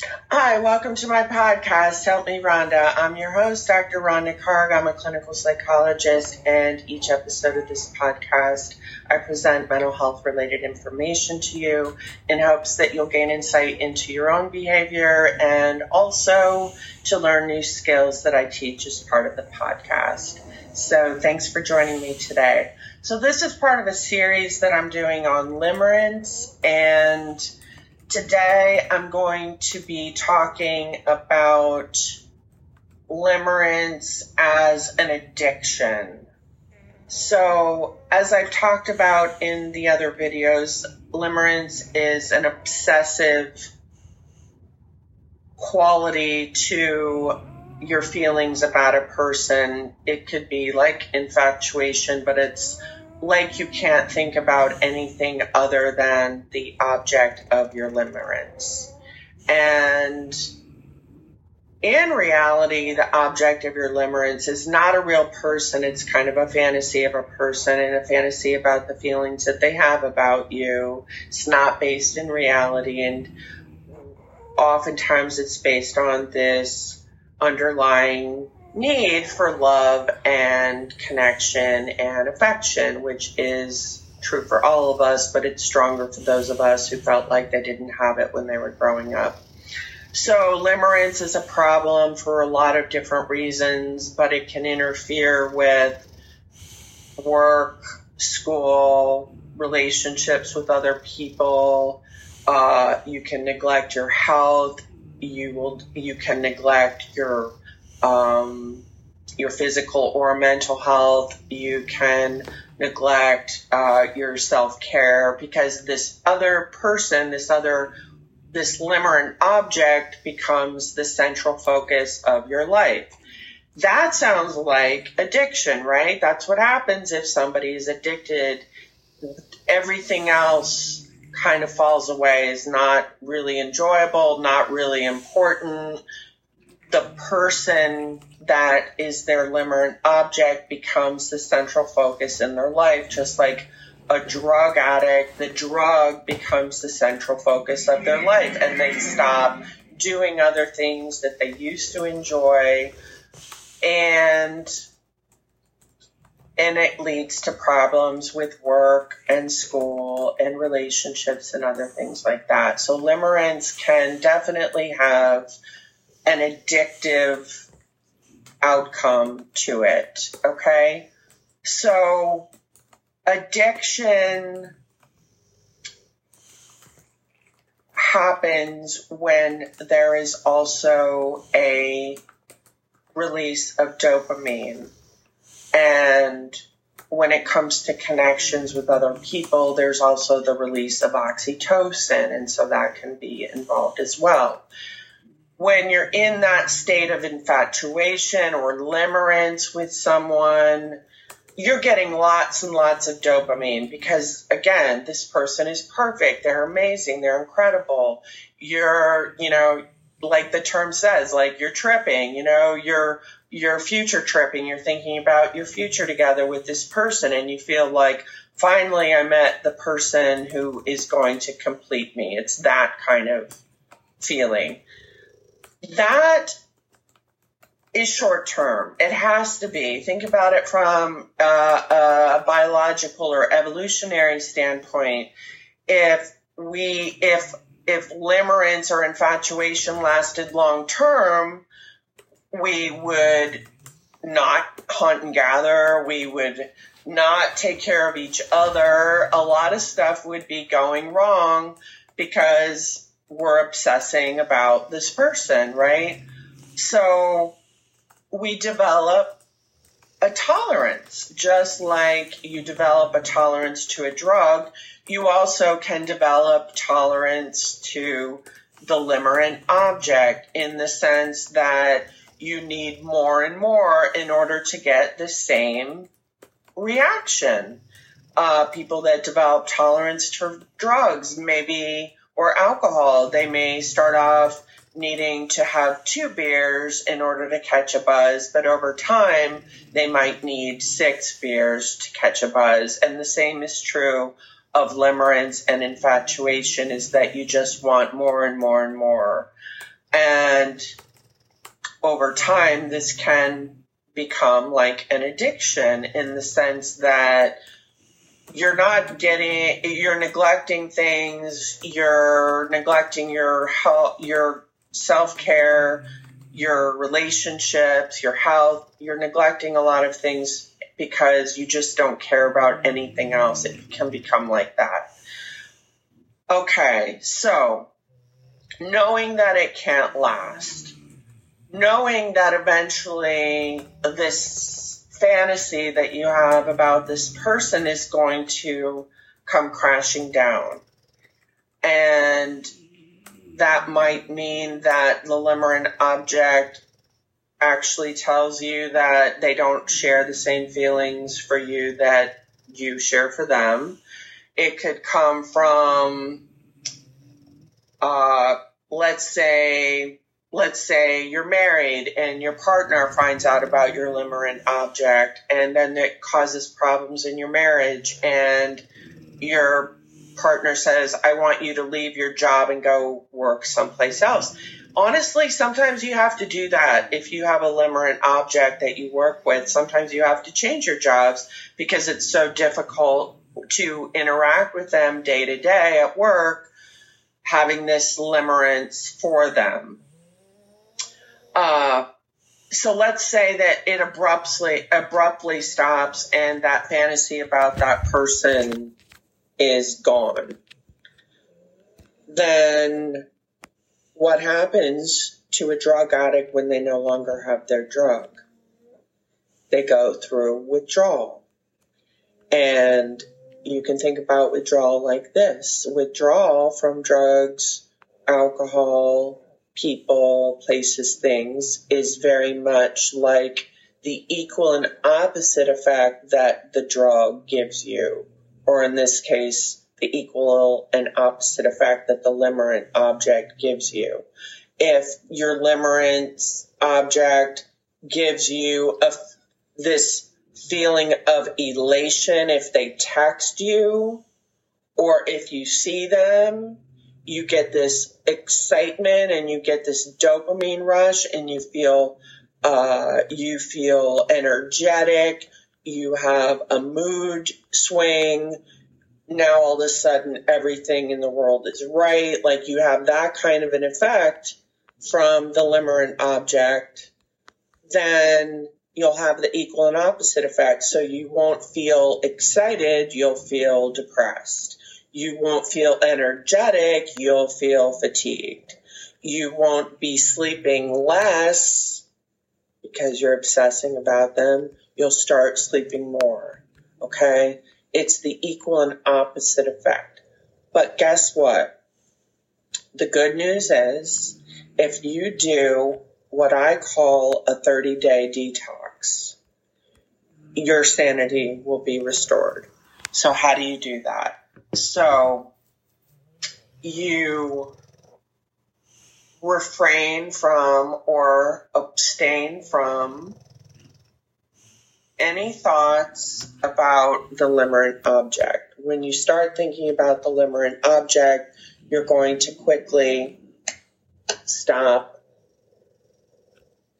Hi, welcome to my podcast, Help Me Rhonda. I'm your host, Dr. Rhonda Karg. I'm a clinical psychologist, and each episode of this podcast, I present mental health related information to you in hopes that you'll gain insight into your own behavior and also to learn new skills that I teach as part of the podcast. So, thanks for joining me today. So, this is part of a series that I'm doing on limerence and Today I'm going to be talking about limerence as an addiction. So, as I've talked about in the other videos, limerence is an obsessive quality to your feelings about a person. It could be like infatuation, but it's like you can't think about anything other than the object of your limerence. And in reality, the object of your limerence is not a real person. It's kind of a fantasy of a person and a fantasy about the feelings that they have about you. It's not based in reality. And oftentimes it's based on this underlying need for love and connection and affection, which is true for all of us, but it's stronger for those of us who felt like they didn't have it when they were growing up. So, limerence is a problem for a lot of different reasons, but it can interfere with work, school, relationships with other people. Uh, you can neglect your health. You will. You can neglect your um, your physical or mental health. You can neglect uh, your self care because this other person, this other, this limerent object becomes the central focus of your life. That sounds like addiction, right? That's what happens if somebody is addicted. Everything else kind of falls away, is not really enjoyable, not really important the person that is their limerent object becomes the central focus in their life, just like a drug addict, the drug becomes the central focus of their life, and they stop doing other things that they used to enjoy, and and it leads to problems with work and school and relationships and other things like that. So limerence can definitely have an addictive outcome to it. Okay. So addiction happens when there is also a release of dopamine. And when it comes to connections with other people, there's also the release of oxytocin. And so that can be involved as well when you're in that state of infatuation or limerence with someone, you're getting lots and lots of dopamine because again, this person is perfect. They're amazing. They're incredible. You're, you know, like the term says, like you're tripping, you know, you're, you're future tripping. You're thinking about your future together with this person and you feel like finally I met the person who is going to complete me. It's that kind of feeling that is short term. It has to be. Think about it from uh, a biological or evolutionary standpoint. If we, if if limerence or infatuation lasted long term, we would not hunt and gather. We would not take care of each other. A lot of stuff would be going wrong because we're obsessing about this person, right? So we develop a tolerance, just like you develop a tolerance to a drug, you also can develop tolerance to the limerent object in the sense that you need more and more in order to get the same reaction. Uh, people that develop tolerance to drugs maybe or alcohol. They may start off needing to have two beers in order to catch a buzz, but over time they might need six beers to catch a buzz. And the same is true of limerence and infatuation is that you just want more and more and more. And over time, this can become like an addiction in the sense that you're not getting, you're neglecting things, you're neglecting your health, your self care, your relationships, your health, you're neglecting a lot of things because you just don't care about anything else. It can become like that. Okay, so knowing that it can't last, knowing that eventually this fantasy that you have about this person is going to come crashing down. And that might mean that the limerent object actually tells you that they don't share the same feelings for you that you share for them. It could come from, uh, let's say, let's say you're married and your partner finds out about your limerent object and then it causes problems in your marriage and your partner says, I want you to leave your job and go work someplace else. Honestly, sometimes you have to do that. If you have a limerent object that you work with, sometimes you have to change your jobs because it's so difficult to interact with them day to day at work, having this limerence for them. Uh, so let's say that it abruptly abruptly stops and that fantasy about that person is gone, then what happens to a drug addict when they no longer have their drug? They go through withdrawal. And you can think about withdrawal like this withdrawal from drugs, alcohol, people, places, things is very much like the equal and opposite effect that the drug gives you or in this case, the equal and opposite effect that the limerent object gives you. If your limerent object gives you a, this feeling of elation if they text you, or if you see them, you get this excitement and you get this dopamine rush and you feel uh, you feel energetic you have a mood swing. Now all of a sudden everything in the world is right. Like you have that kind of an effect from the limerent object, then you'll have the equal and opposite effect. So you won't feel excited, you'll feel depressed. You won't feel energetic, you'll feel fatigued. You won't be sleeping less because you're obsessing about them you'll start sleeping more. Okay? It's the equal and opposite effect. But guess what? The good news is if you do what I call a 30 day detox, your sanity will be restored. So, how do you do that? So, you refrain from or abstain from any thoughts about the limerent object? When you start thinking about the limerent object, you're going to quickly stop.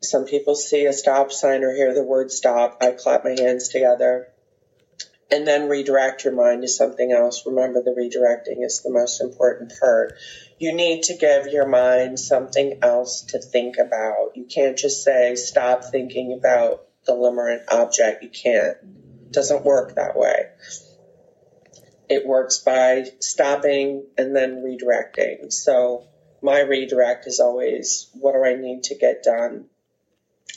Some people see a stop sign or hear the word stop. I clap my hands together and then redirect your mind to something else. Remember, the redirecting is the most important part. You need to give your mind something else to think about. You can't just say, stop thinking about the limerent object. You can't. It doesn't work that way. It works by stopping and then redirecting. So my redirect is always, what do I need to get done?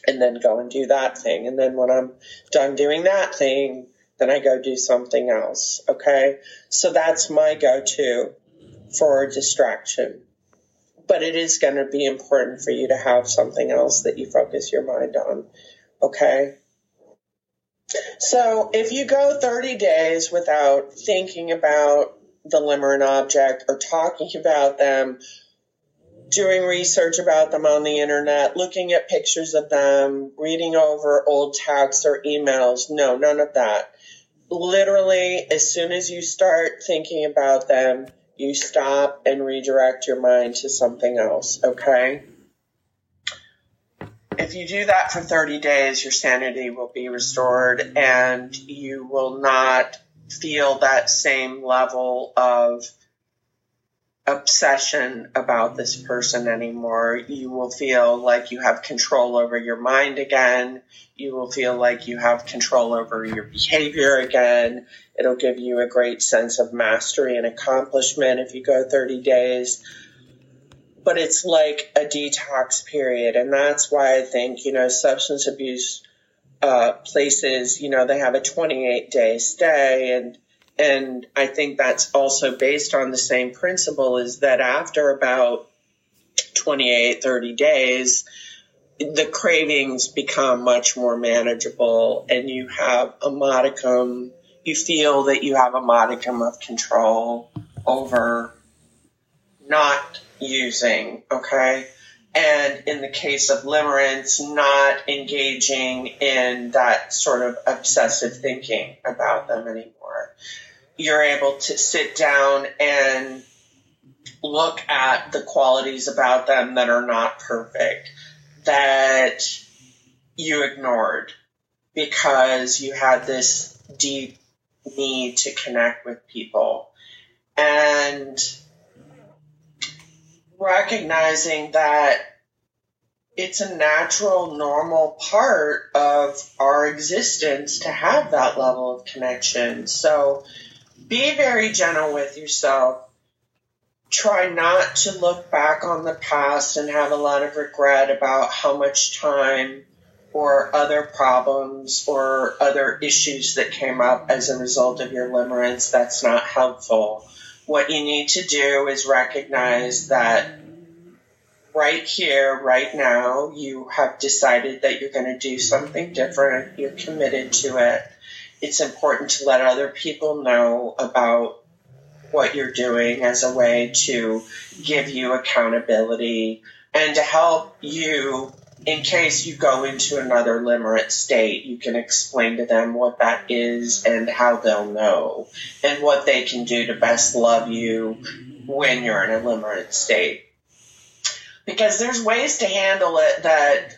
And then go and do that thing. And then when I'm done doing that thing, then I go do something else. Okay. So that's my go to for distraction. But it is going to be important for you to have something else that you focus your mind on. Okay. So if you go 30 days without thinking about the limerent object or talking about them, doing research about them on the internet, looking at pictures of them, reading over old texts or emails, no, none of that. Literally, as soon as you start thinking about them, you stop and redirect your mind to something else, okay? if you do that for 30 days, your sanity will be restored and you will not feel that same level of obsession about this person anymore. You will feel like you have control over your mind again. You will feel like you have control over your behavior again. It'll give you a great sense of mastery and accomplishment if you go 30 days. But it's like a detox period. And that's why I think, you know, substance abuse uh, places, you know, they have a 28 day stay and and I think that's also based on the same principle is that after about 28, 30 days, the cravings become much more manageable and you have a modicum, you feel that you have a modicum of control over not using, okay? And in the case of limerence, not engaging in that sort of obsessive thinking about them anymore. You're able to sit down and look at the qualities about them that are not perfect, that you ignored because you had this deep need to connect with people. And recognizing that it's a natural, normal part of our existence to have that level of connection. So be very gentle with yourself. Try not to look back on the past and have a lot of regret about how much time or other problems or other issues that came up as a result of your limerence. That's not helpful what you need to do is recognize that right here, right now, you have decided that you're going to do something different. You're committed to it. It's important to let other people know about what you're doing as a way to give you accountability and to help you in case you go into another limerent state, you can explain to them what that is and how they'll know and what they can do to best love you when you're in a limerent state. Because there's ways to handle it that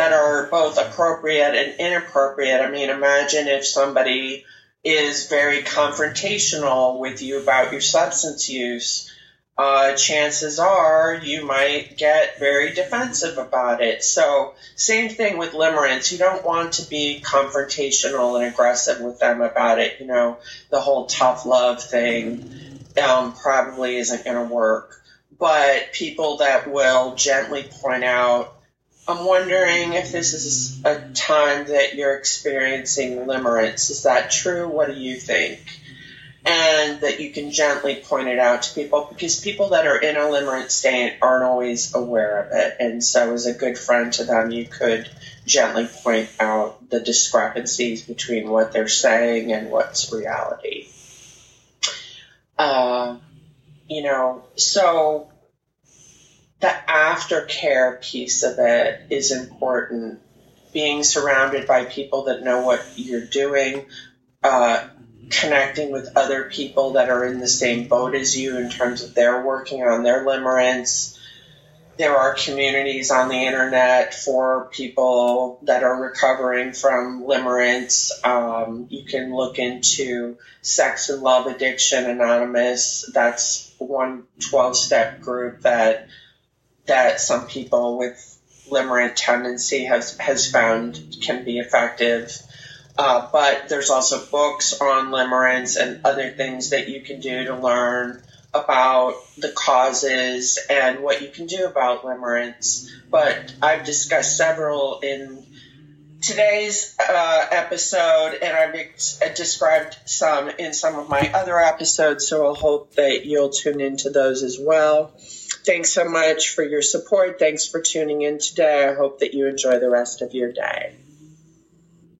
that are both appropriate and inappropriate. I mean, imagine if somebody is very confrontational with you about your substance use uh, chances are you might get very defensive about it. So, same thing with limerence. You don't want to be confrontational and aggressive with them about it. You know, the whole tough love thing um, probably isn't going to work. But people that will gently point out, I'm wondering if this is a time that you're experiencing limerence. Is that true? What do you think? and that you can gently point it out to people because people that are in a limerent state aren't always aware of it. And so, as a good friend to them, you could gently point out the discrepancies between what they're saying and what's reality. Uh, you know, so the aftercare piece of it is important. Being surrounded by people that know what you're doing, uh, connecting with other people that are in the same boat as you in terms of their working on their limerence. There are communities on the internet for people that are recovering from limerence. Um, you can look into Sex and Love Addiction Anonymous. That's one 12 step group that that some people with limerent tendency has has found can be effective. Uh, but there's also books on limerence and other things that you can do to learn about the causes and what you can do about limerence. But I've discussed several in today's uh, episode, and I've ex- described some in some of my other episodes, so I'll hope that you'll tune into those as well. Thanks so much for your support. Thanks for tuning in today. I hope that you enjoy the rest of your day.